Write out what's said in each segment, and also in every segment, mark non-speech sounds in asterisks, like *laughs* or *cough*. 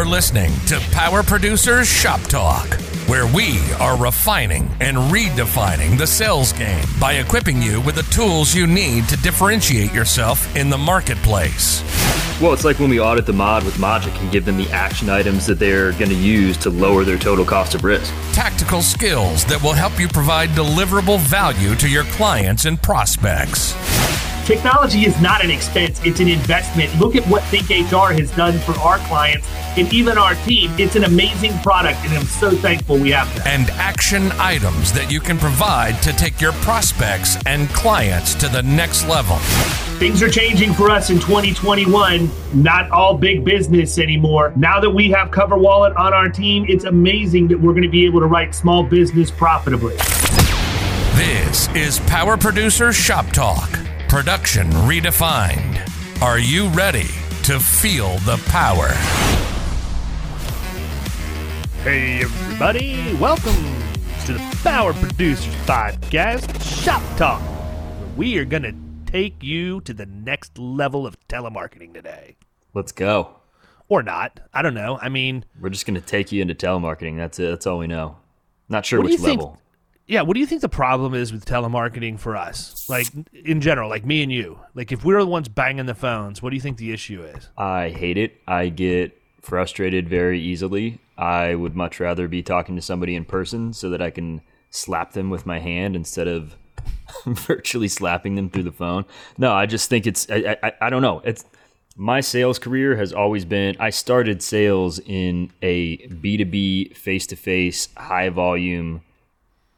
are listening to Power Producers Shop Talk, where we are refining and redefining the sales game by equipping you with the tools you need to differentiate yourself in the marketplace. Well, it's like when we audit the mod with Mogic and give them the action items that they're going to use to lower their total cost of risk. Tactical skills that will help you provide deliverable value to your clients and prospects. Technology is not an expense, it's an investment. Look at what ThinkHR has done for our clients and even our team. It's an amazing product, and I'm so thankful we have that. And action items that you can provide to take your prospects and clients to the next level. Things are changing for us in 2021. Not all big business anymore. Now that we have CoverWallet on our team, it's amazing that we're going to be able to write small business profitably. This is Power Producer Shop Talk. Production redefined. Are you ready to feel the power? Hey, everybody, welcome to the Power Producers Podcast Shop Talk. We are going to take you to the next level of telemarketing today. Let's go. Or not. I don't know. I mean, We're just going to take you into telemarketing. That's it. That's all we know. Not sure What do which you think- level. Yeah, what do you think the problem is with telemarketing for us? Like, in general, like me and you. Like, if we're the ones banging the phones, what do you think the issue is? I hate it. I get frustrated very easily. I would much rather be talking to somebody in person so that I can slap them with my hand instead of *laughs* virtually slapping them through the phone. No, I just think it's I, I, I don't know. It's my sales career has always been I started sales in a B2B face to face high volume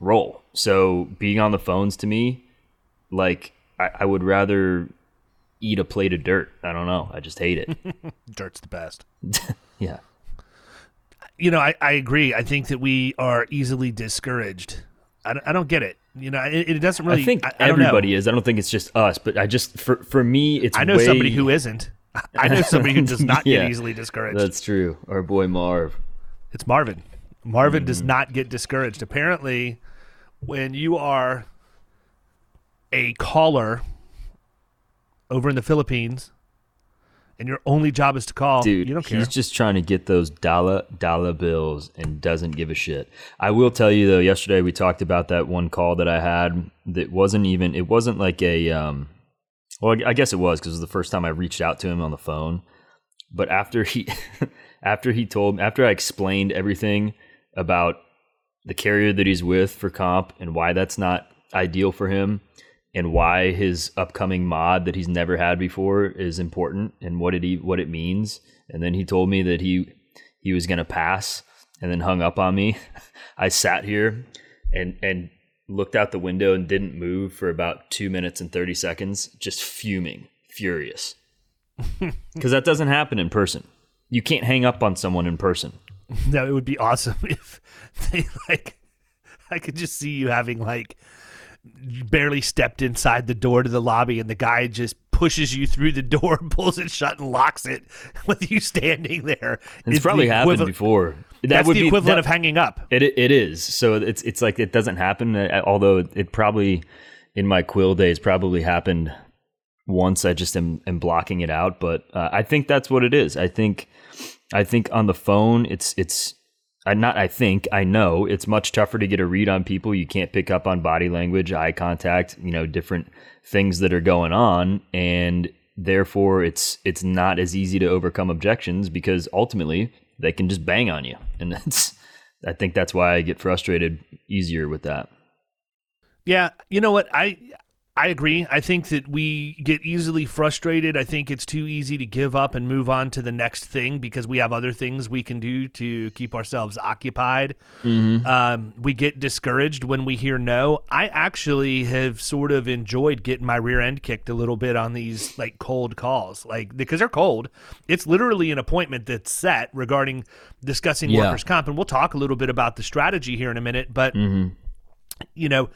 role. So being on the phones to me, like I, I would rather eat a plate of dirt. I don't know. I just hate it. *laughs* Dirt's the best. *laughs* yeah. You know, I, I agree. I think that we are easily discouraged. I, don't- I don't get it. You know, it, it doesn't really. I think I, everybody is. I don't think it's just us, but I just for for me it's I know way- somebody who isn't. I know somebody who does *laughs* not Yeah, get easily discouraged. That's true. Our boy Marv. It's Marvin. Marvin Mm. does not get discouraged. Apparently, when you are a caller over in the Philippines and your only job is to call, Dude, you don't care. he's just trying to get those dollar dollar bills and doesn't give a shit. I will tell you though, yesterday we talked about that one call that I had that wasn't even it wasn't like a um well I guess it was because it was the first time I reached out to him on the phone. But after he *laughs* after he told after I explained everything about the carrier that he's with for comp and why that's not ideal for him and why his upcoming mod that he's never had before is important and what it what it means. And then he told me that he he was gonna pass and then hung up on me. *laughs* I sat here and and looked out the window and didn't move for about two minutes and thirty seconds, just fuming, furious. *laughs* Because that doesn't happen in person. You can't hang up on someone in person. *laughs* no, it would be awesome *laughs* if they like. I could just see you having like barely stepped inside the door to the lobby, and the guy just pushes you through the door, *laughs* pulls it shut, and locks it with you standing there. It's, the probably happened before. That That's would the be- equivalent that- of hanging up. It it is. So it's it's like it doesn't happen. uh, Although it probably in my quill days probably happened once. I just am, am blocking it out. But uh, I think that's what it is. I think I think on the phone it's it's. I not. I think I know it's much tougher to get a read on people. You can't pick up on body language, eye contact, you know, different things that are going on, and therefore it's it's not as easy to overcome objections because ultimately they can just bang on you, and *laughs* that's I think that's why I get frustrated easier with that. Yeah, you know what? I I agree. I think that we get easily frustrated. I think it's too easy to give up and move on to the next thing because we have other things we can do to keep ourselves occupied. Um, we get discouraged when we hear no. I actually have sort of enjoyed getting my rear end kicked a little bit on these like cold calls, like because they're cold. It's literally an appointment that's set regarding discussing Yeah. workers' comp, and we'll talk a little bit about the strategy here in a minute. But you know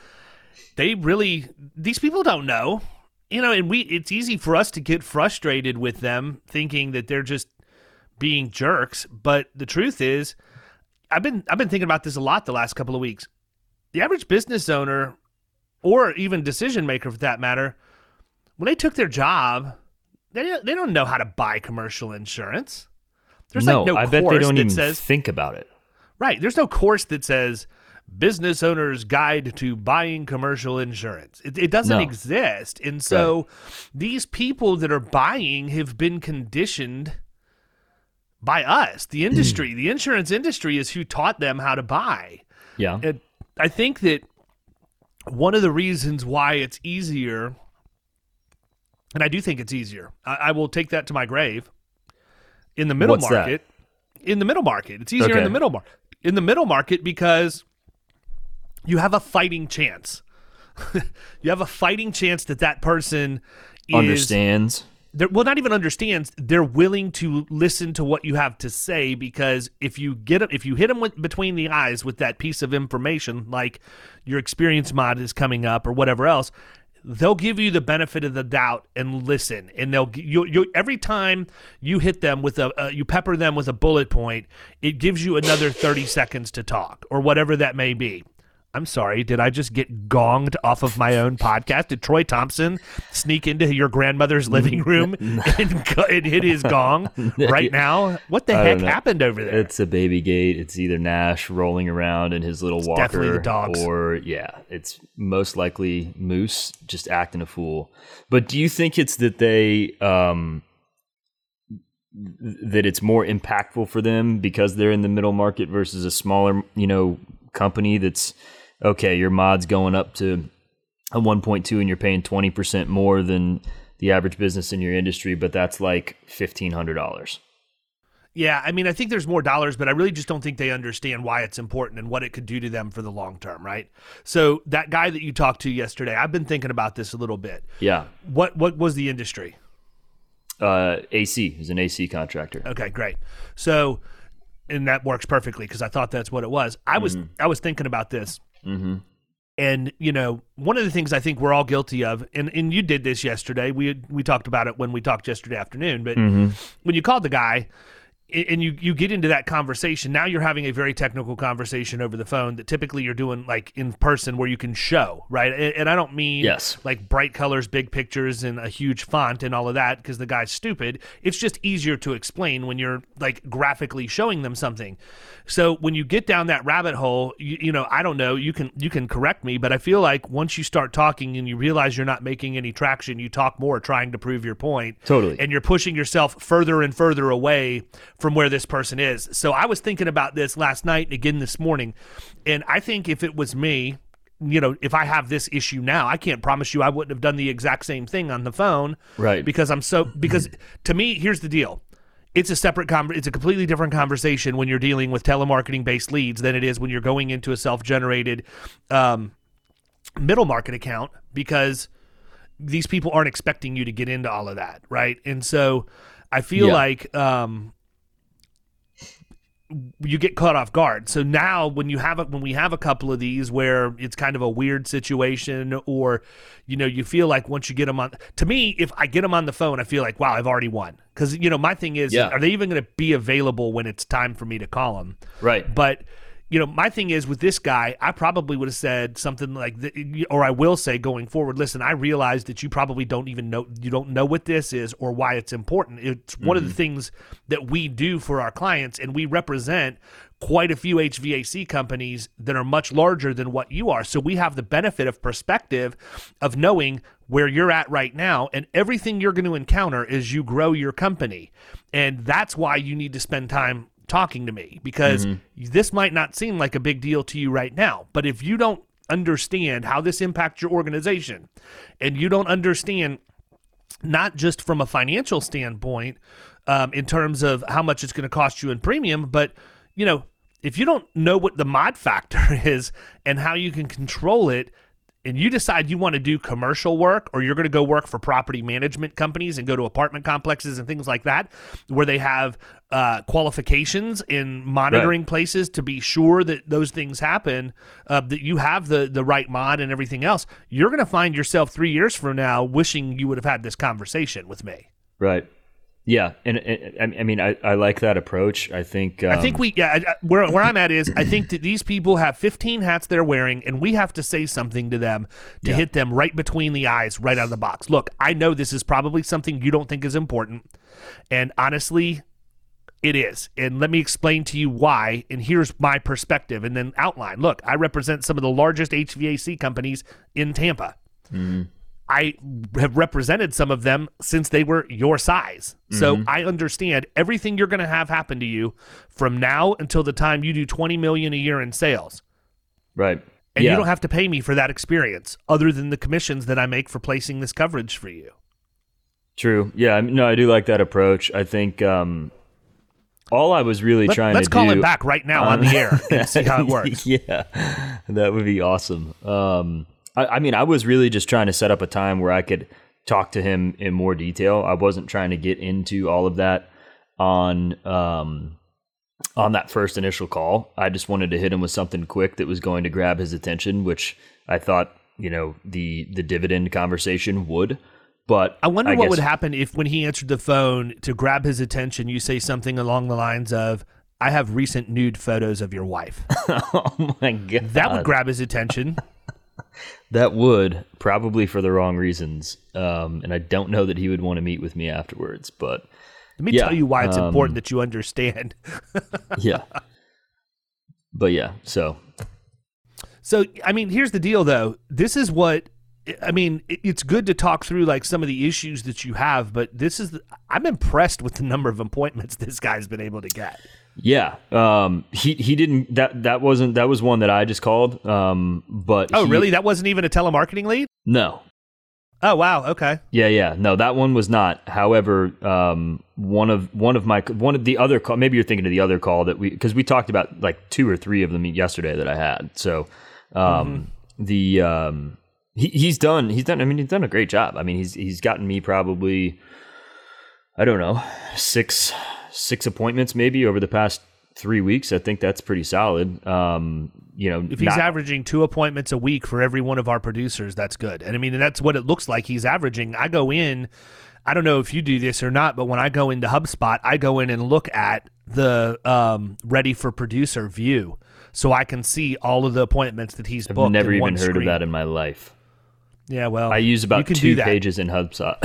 they really these people don't know you know and we it's easy for us to get frustrated with them thinking that they're just being jerks but the truth is i've been i've been thinking about this a lot the last couple of weeks the average business owner or even decision maker for that matter when they took their job they, they don't know how to buy commercial insurance There's no, like no I bet they course don't that even says think about it. right. There's no course that says business owner's guide to buying commercial insurance. It, it doesn't No. exist, and so these people that are buying have been conditioned by us, the mm. industry. the insurance industry is who taught them how to buy. Yeah. And I think that one of the reasons why it's easier, and I do think it's easier, I, I will take that to my grave. In the middle What's that? market, in the middle market, it's easier in the middle market. In the middle market because you have a fighting chance. *laughs* you have a fighting chance that that person is Understands. they're well not even understands they're willing to listen to what you have to say because if you get if you hit them with, between the eyes with that piece of information like your experience mod is coming up or whatever else they'll give you the benefit of the doubt and listen and they'll you, you every time you hit them with a uh, you pepper them with a bullet point it gives you another 30 seconds to talk or whatever that may be I'm sorry. Did I just get gonged off of my own podcast? Did Troy Thompson sneak into your grandmother's living room *laughs* and, and hit his gong *laughs* right now? What the I heck happened over there? It's a baby gate. It's either Nash rolling around in his little walker, definitely the dogs. or yeah, it's most likely Moose just acting a fool. But do you think it's that they um that it's more impactful for them because they're in the middle market versus a smaller, you know, company that's okay, your mod's going up to a 1.2 and you're paying 20% more than the average business in your industry, but that's like $1500. yeah, I mean, I think there's more dollars, but I really just don't think they understand why it's important and what it could do to them for the long term, right? So that guy that you talked to yesterday, I've been thinking about this a little bit. Yeah. What what was the industry? Uh, AC is an AC contractor. Okay, great. So, and that works perfectly because I thought that's what it was. I was I was thinking about this, Mm-hmm. and you know, one of the things I think we're all guilty of, and and you did this yesterday. We we talked about it when we talked yesterday afternoon, but when you called the guy. And you, you get into that conversation. Now you're having a very technical conversation over the phone that typically you're doing like in person where you can show, right? And, and I don't mean Yes. like bright colors, big pictures, and a huge font and all of that because the guy's stupid. It's just easier to explain when you're like graphically showing them something. So when you get down that rabbit hole, you, you know, I don't know, you can you can correct me, but I feel like once you start talking and you realize you're not making any traction, you talk more trying to prove your point. Totally. And you're pushing yourself further and further away from where this person is. So I was thinking about this last night and again this morning, and I think if it was me, you know, if I have this issue now, I can't promise you I wouldn't have done the exact same thing on the phone. Right. Because I'm so because to me, here's the deal. It's a separate con- it's a completely different conversation when you're dealing with telemarketing based leads than it is when you're going into a self-generated um, middle market account because these people aren't expecting you to get into all of that, right? And so I feel Yeah. like um, you get caught off guard. So now when you have a, when we have a couple of these where it's kind of a weird situation or you know you feel like once you get them on to me if I get them on the phone I feel like wow I've already won cuz you know my thing is Yeah. are they even going to be available when it's time for me to call them? Right. But you know, my thing is with this guy, I probably would have said something like, th- or I will say going forward. Listen, I realize that you probably don't even know, you don't know what this is or why it's important. It's one of the mm-hmm. things that we do for our clients, and we represent quite a few HVAC companies that are much larger than what you are. So we have the benefit of perspective of knowing where you're at right now and everything you're going to encounter as you grow your company. And that's why you need to spend time talking to me because this might not seem like a big deal to you right now. But if you don't understand how this impacts your organization and you don't understand not just from a financial standpoint um, in terms of how much it's going to cost you in premium, but you know, if you don't know what the mod factor *laughs* is and how you can control it, and you decide you want to do commercial work or you're going to go work for property management companies and go to apartment complexes and things like that, where they have uh, qualifications in monitoring places to be sure that those things happen, uh, that you have the the right mod and everything else, you're going to find yourself three years from now wishing you would have had this conversation with me. Right. Yeah, and, and I mean, I, I like that approach. I think. Um, I think we, yeah, I- where, where I'm at is, I think that these people have 15 hats they're wearing, and we have to say something to them to hit them right between the eyes, right out of the box. Look, I know this is probably something you don't think is important, and honestly, it is. And let me explain to you why. And here's my perspective and then outline. Look, I represent some of the largest HVAC companies in Tampa. I have represented some of them since they were your size. So I understand everything you're going to have happen to you from now until the time you do 20 million a year in sales. Right. And yeah. you don't have to pay me for that experience other than the commissions that I make for placing this coverage for you. True. Yeah. No, I do like that approach. I think um, all I was really trying to do. let's to call do. him back right now on the air and see how it *laughs* works. yeah, that would be awesome. Um, I, I mean, I was really just trying to set up a time where I could talk to him in more detail. I wasn't trying to get into all of that on um, on that first initial call. I just wanted to hit him with something quick that was going to grab his attention, which I thought you know the the dividend conversation would. But I wonder what guess- would happen if, when he answered the phone to grab his attention, you say something along the lines of, I have recent nude photos of your wife. *laughs* oh my god, That would grab his attention. *laughs* That would probably for the wrong reasons, um, and I don't know that he would want to meet with me afterwards. But Let me Yeah, tell you why it's um, important that you understand. *laughs* yeah, but yeah. So So, I mean, here's the deal, though. This is what I mean. It's good to talk through like some of the issues that you have, but this is. The, I'm impressed with the number of appointments *laughs* this guy's been able to get. Yeah, um, he he didn't that that wasn't that was one that I just called. Um, but Oh, he- really? That wasn't even a telemarketing lead? No, Oh, wow. Okay. Yeah, yeah. No, that one was not. However, um, one of one of my one of the other call. Maybe you're thinking of the other call that we because we talked about like two or three of them yesterday that I had. So, um, the um, he, he's done. He's done. I mean, he's done a great job. I mean, he's he's gotten me probably, I don't know, six six appointments maybe over the past three weeks. I think that's pretty solid. Um, you know, If he's not- averaging two appointments a week for every one of our producers, that's good. And I mean, that's what it looks like he's averaging. I go in, I don't know if you do this or not, but when I go into HubSpot, I go in and look at the um, ready for producer view so I can see all of the appointments that he's booked. I've booked. never even heard screen. of that in my life. Yeah, well, I use about two pages in HubSpot.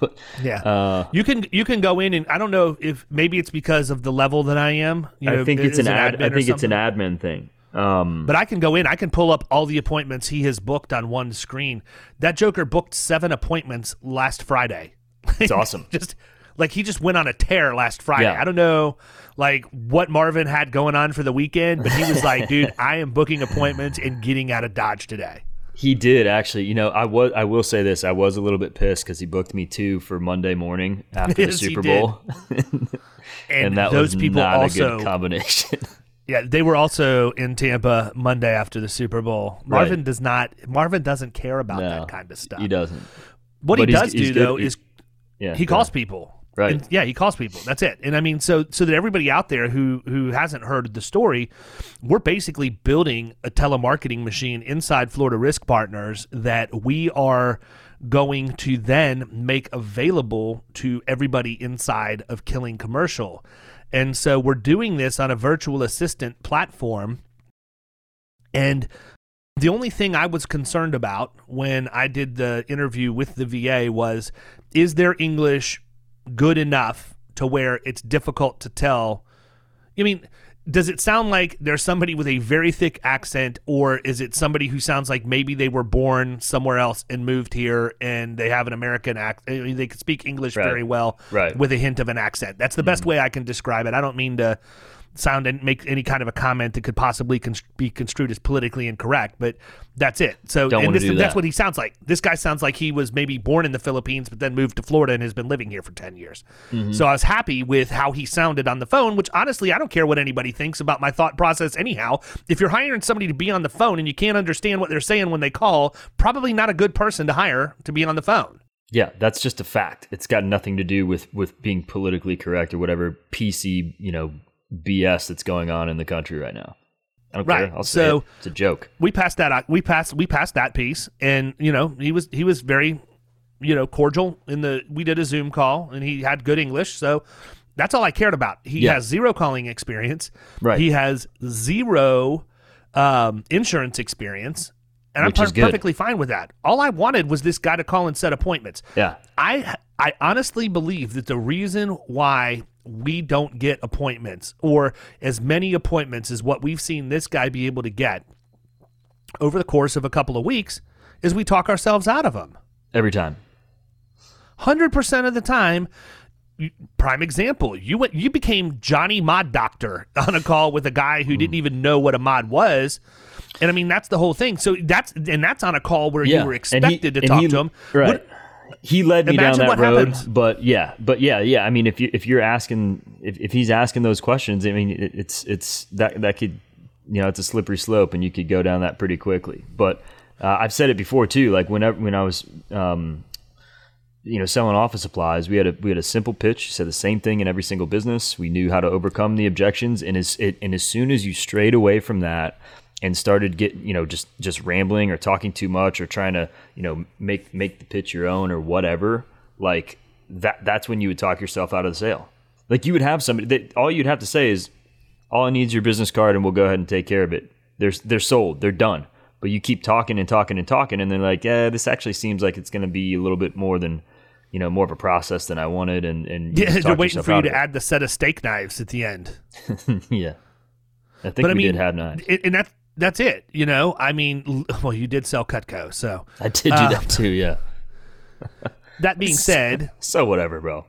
But, *laughs* Yeah, uh, you can you can go in and I don't know if maybe it's because of the level that I am. You know, I think it's an ad. admin I think it's an admin thing. Um, But I can go in, I can pull up all the appointments he has booked on one screen. That Joker booked seven appointments last Friday. it's awesome. *laughs* just like he just went on a tear last Friday. Yeah. I don't know like what Marvin had going on for the weekend, but he was like, *laughs* dude, I am booking appointments and getting out of Dodge today. He did actually. You know, I was. I will say this. I was a little bit pissed because he booked me two for Monday morning after Yes, the Super. Bowl, *laughs* And, and that those was people not also a good combination. *laughs* Yeah, they were also in Tampa Monday after the Super Bowl. Right. Marvin does not Marvin doesn't care about No, that kind of stuff. he doesn't. What But he does do good. though He- is Yeah, he calls people. Right. And, yeah, he calls people. That's it. And I mean, so so that everybody out there who who hasn't heard the story, we're basically building a telemarketing machine inside Florida Risk Partners that we are going to then make available to everybody inside of Killing Commercial. And so we're doing this on a virtual assistant platform. And the only thing I was concerned about when I did the interview with the VA was is their English good enough to where it's difficult to tell? I mean, does it sound like there's somebody with a very thick accent, or is it somebody who sounds like maybe they were born somewhere else and moved here and they have an American accent? I mean, they can speak English Right. very well Right. with a hint of an accent. That's the best hmm. way I can describe it. I don't mean to sound and make any kind of a comment that could possibly be construed as politically incorrect, but that's it. So, Don't and this, do that's that. what he sounds like. This guy sounds like he was maybe born in the Philippines, but then moved to Florida and has been living here for 10 years. Mm-hmm. So I was happy with how he sounded on the phone, which honestly, I don't care what anybody thinks about my thought process anyhow. If you're hiring somebody to be on the phone and you can't understand what they're saying when they call, probably not a good person to hire to be on the phone. Yeah, that's just a fact. It's got nothing to do with with being politically correct or whatever PC you know BS that's going on in the country right now. I don't Right. care. I'll say So- it. It's a joke. we passed that we passed we passed that piece and you know he was he was very you know cordial in the we did a zoom call and he had good english so that's all i cared about he Yeah. has zero calling experience Right. he has zero um, insurance experience and Which i'm per- perfectly fine with that all i wanted was this guy to call and set appointments Yeah. I I honestly believe that the reason why we don't get appointments or as many appointments as what we've seen this guy be able to get over the course of a couple of weeks is we talk ourselves out of them. Every time. 100% of the time prime example you went you became johnny mod doctor *laughs* on a call with a guy who hmm. didn't even know what a mod was and i mean that's the whole thing so that's and that's on a call where Yeah, you were expected he- to talk he- to him Right. What- he led me down that road, happens. but yeah, but yeah, yeah. I mean, if you if you're asking if, if he's asking those questions, I mean, it, it's it's that that could you know it's a slippery slope, and you could go down that pretty quickly. But uh, I've said it before too. Like whenever when I was um, you know selling office supplies, we had a we had a simple pitch. Said the same thing in every single business. We knew how to overcome the objections, and as it, and as soon as you strayed away from that and started getting you know just just rambling or talking too much or trying to you know make make the pitch your own or whatever, like that that's when you would talk yourself out of the sale. Like you would have somebody that all you'd have to say is, all I need is your business card and we'll go ahead and take care of it. They're they're sold, they're done. But you keep talking and talking and talking, and they're like, yeah, this actually seems like it's going to be a little bit more than, you know, more of a process than I wanted, and and yeah, *laughs* they're waiting for you to it. add the set of steak knives at the end *laughs* yeah, I think but we i mean did have knives. and that's that's it you know i mean *laughs* well you did sell cutco so I did do uh, that too. Yeah. *laughs* that being *laughs* said So whatever, bro.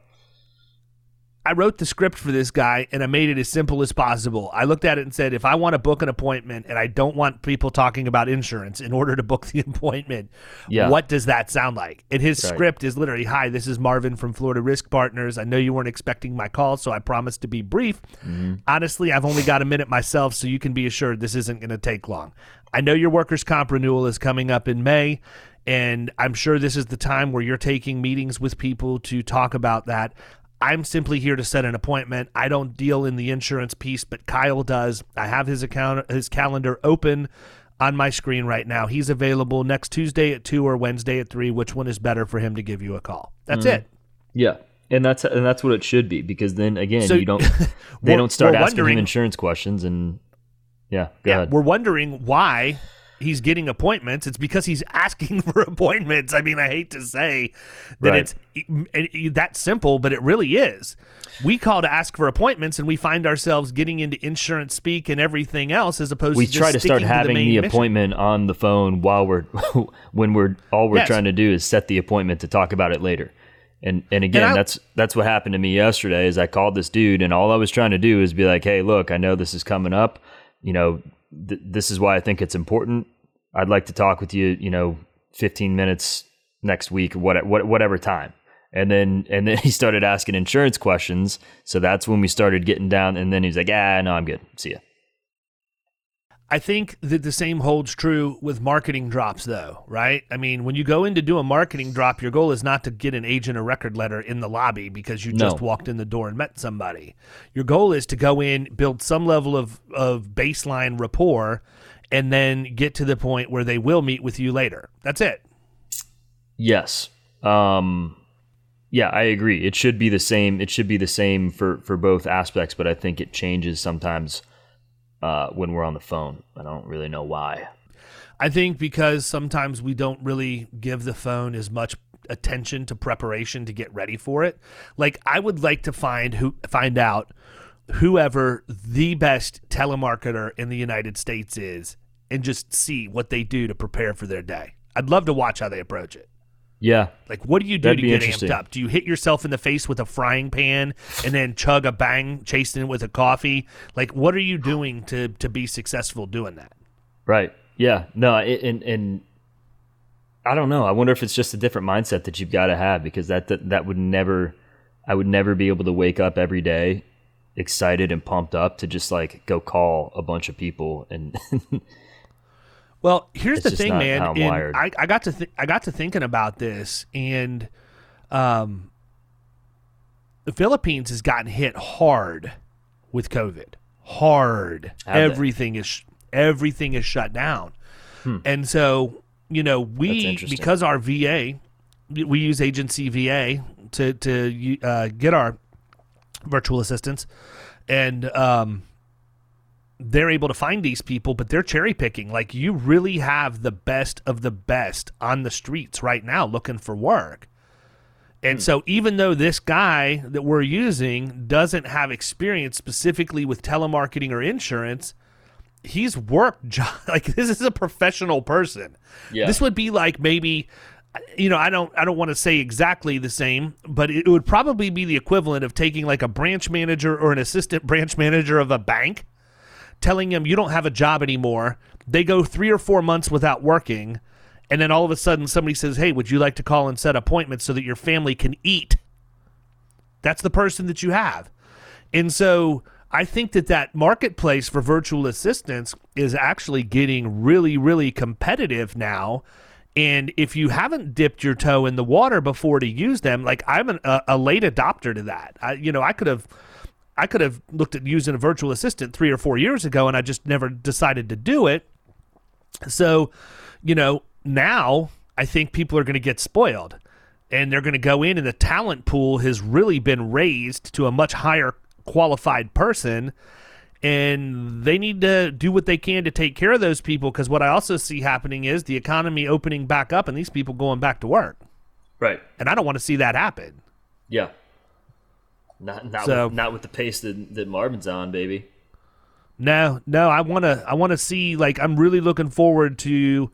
I wrote the script for this guy and I made it as simple as possible. I looked at it and said, if I want to book an appointment and I don't want people talking about insurance in order to book the *laughs* appointment, Yeah. what does that sound like? And his Right. script is literally, hi, this is Marvin from Florida Risk Partners. I know you weren't expecting my call, so I promised to be brief. Mm-hmm. Honestly, I've only got a minute myself, so you can be assured this isn't going to take long. I know your workers' comp renewal is coming up in May. And I'm sure this is the time where you're taking meetings with people to talk about that. I'm simply here to set an appointment. I don't deal in the insurance piece, but Kyle does. I have his account his calendar open on my screen right now. He's available next Tuesday at 2 or Wednesday at 3. Which one is better for him to give you a call? That's mm. it. Yeah. And that's and that's what it should be because then again So- you don't *laughs* they don't start asking him insurance questions and yeah go Yeah, ahead we're wondering why he's getting appointments. It's because he's *laughs* asking for appointments. I mean, I hate to say that Right. it's it, it- that simple, but it really is. We call to ask for appointments, and we find ourselves getting into insurance speak and everything else, as opposed we to we try to start having the, the, main mission. appointment on the phone while we're *laughs* when we're all we're Yes. trying to do is set the appointment to talk about it later and and again I- that's that's what happened to me yesterday is i called this dude and all i was trying to do is be like hey look i know this is coming up you know th- this is why i think it's important. I'd like to talk with you you know 15 minutes next week what, what whatever time. And then and then *laughs* he started asking insurance questions. So that's when we started getting down. And then he's like ah no i'm good. See ya I think that the same holds true with marketing drops, though, right? I mean, when you go in to do a marketing drop, your goal is not to get an agent a record letter in the lobby because you just walked in the door and met somebody. Your goal is to go in, build some level of, of baseline rapport, and then get to the point where they will meet with you later. That's it. Yes. Um yeah, I agree. It should be the same. It should be the same for for both aspects, but I think it changes sometimes uh, when we're on the phone. I don't really know why. I think because sometimes we don't really give the phone as much attention to preparation to get ready for it. Like I would like to find who find out whoever the best telemarketer in the United States is and just see what they do to prepare for their day. I'd love to watch how they approach it. Yeah, Like, what do you do That'd to get amped up? Do you hit yourself in the face with a frying pan and then chug a bang, chasing it with a coffee? Like, what are you doing to to be successful doing that? right. Yeah, no, it, and and I don't know. I wonder if it's just a different mindset that you've got to have because that, that that would never, I would never be able to wake up every day excited and pumped up to just like go call a bunch of people and *laughs* Well, here's It's the thing, man. I, I got to th- I got to thinking about this, and um, the Philippines has gotten hit hard with COVID. Hard. Have they? everything is sh- everything is shut down, and so you know Hmm. We because our VA we use agency VA to to uh, get our virtual assistants, and um, they're able to find these people, but they're cherry picking. Like you really have the best of the best on the streets right now looking for work. And hmm. so, even though this guy that we're using doesn't have experience specifically with telemarketing or insurance, he's worked *laughs* jo- like this is a professional person. Yeah. This would be like maybe you know, I don't I don't want to say exactly the same, but it would probably be the equivalent of taking like a branch manager or an assistant *laughs* branch manager of a bank telling them you don't have a job anymore. They go 3 or 4 months without working, and then all of a sudden somebody says, "Hey, would you like to call and set appointments so that your family can eat?" That's the person that you have. And so I think that that marketplace for virtual assistants is actually getting really, really competitive now. And if you haven't dipped your toe in the water before to use them, like I'm an, a, a late adopter to that. I, you know, I could have, I could have looked at using a virtual assistant three or four years ago, and I just never decided to do it. So, you know, now I think people are going to get spoiled, and they're going to go in, and the talent pool has really been raised to a much higher qualified person and they need to do what they can to take care of those people because what i also see happening is the economy opening back up and these people going back to work Right. and i don't want to see that happen Yeah. Not not So- with, not with the pace that, that Marvin's on, baby. no no i want to i want to see like i'm really looking forward to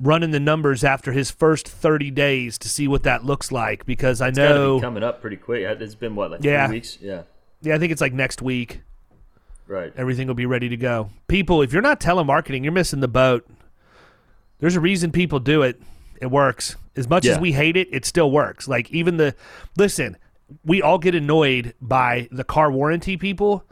running the numbers after his first 30 days to see what that looks like because i It's know be coming up pretty quick. It's been what, like Yeah. three weeks? Yeah. yeah i think it's like next week Right. everything will be ready to go. People, if you're not telemarketing, you're missing the boat. There's a reason people do it. It works. As much as we hate it, it still works. Like even the listen, we all get annoyed by the car warranty people.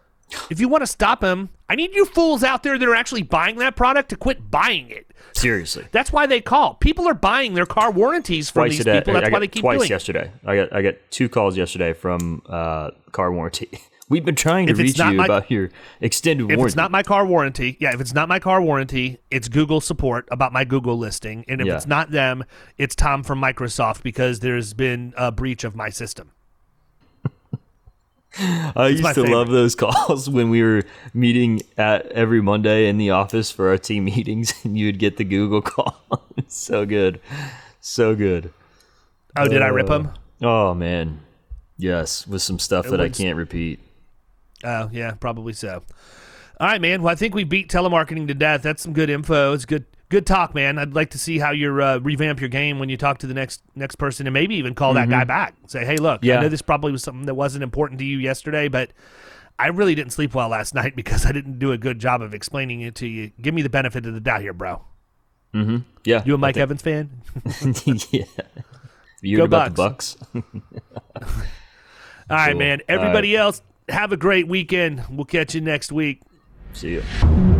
If you want to stop them, I need you fools out there that are actually buying that product to quit buying it. Seriously. That's why they call. People are buying their car warranties from Twice these a day. people. That's I why got they keep twice doing it. yesterday. I got I got two calls yesterday from uh, car warranty. *laughs* We've been trying to If reach you my- about your extended If warranty. it's not my car warranty, yeah, if it's not my car warranty, it's Google support about my Google listing. And if Yeah. it's not them, it's Tom from Microsoft because there's been a breach of my system. I used to favorite. love those *laughs* calls when we were meeting at every Monday in the office for our team *laughs* meetings, and you would get the Google call. *laughs* So good, so good. Oh, did I rip uh, them? Oh man, yes, with some stuff that I can't repeat. Oh, yeah, probably so. All right, man. Well, I think we beat telemarketing to death. That's some good info. It's good good talk, man. I'd like to see how you uh, revamp your game when you talk to the next next person and maybe even call that guy back. Say, hey, look, I Yeah. know this probably was something that wasn't important to you yesterday, but I really didn't sleep well last *laughs* night because I didn't do a good job of explaining it to you. Give me the benefit of the doubt here, bro. Mm-hmm. Yeah, You a Mike Evans fan? *laughs* *laughs* yeah. You Go about Bucks. the Bucks? All right, Cool. man. Everybody else, have a great weekend. We'll catch you next week. See you.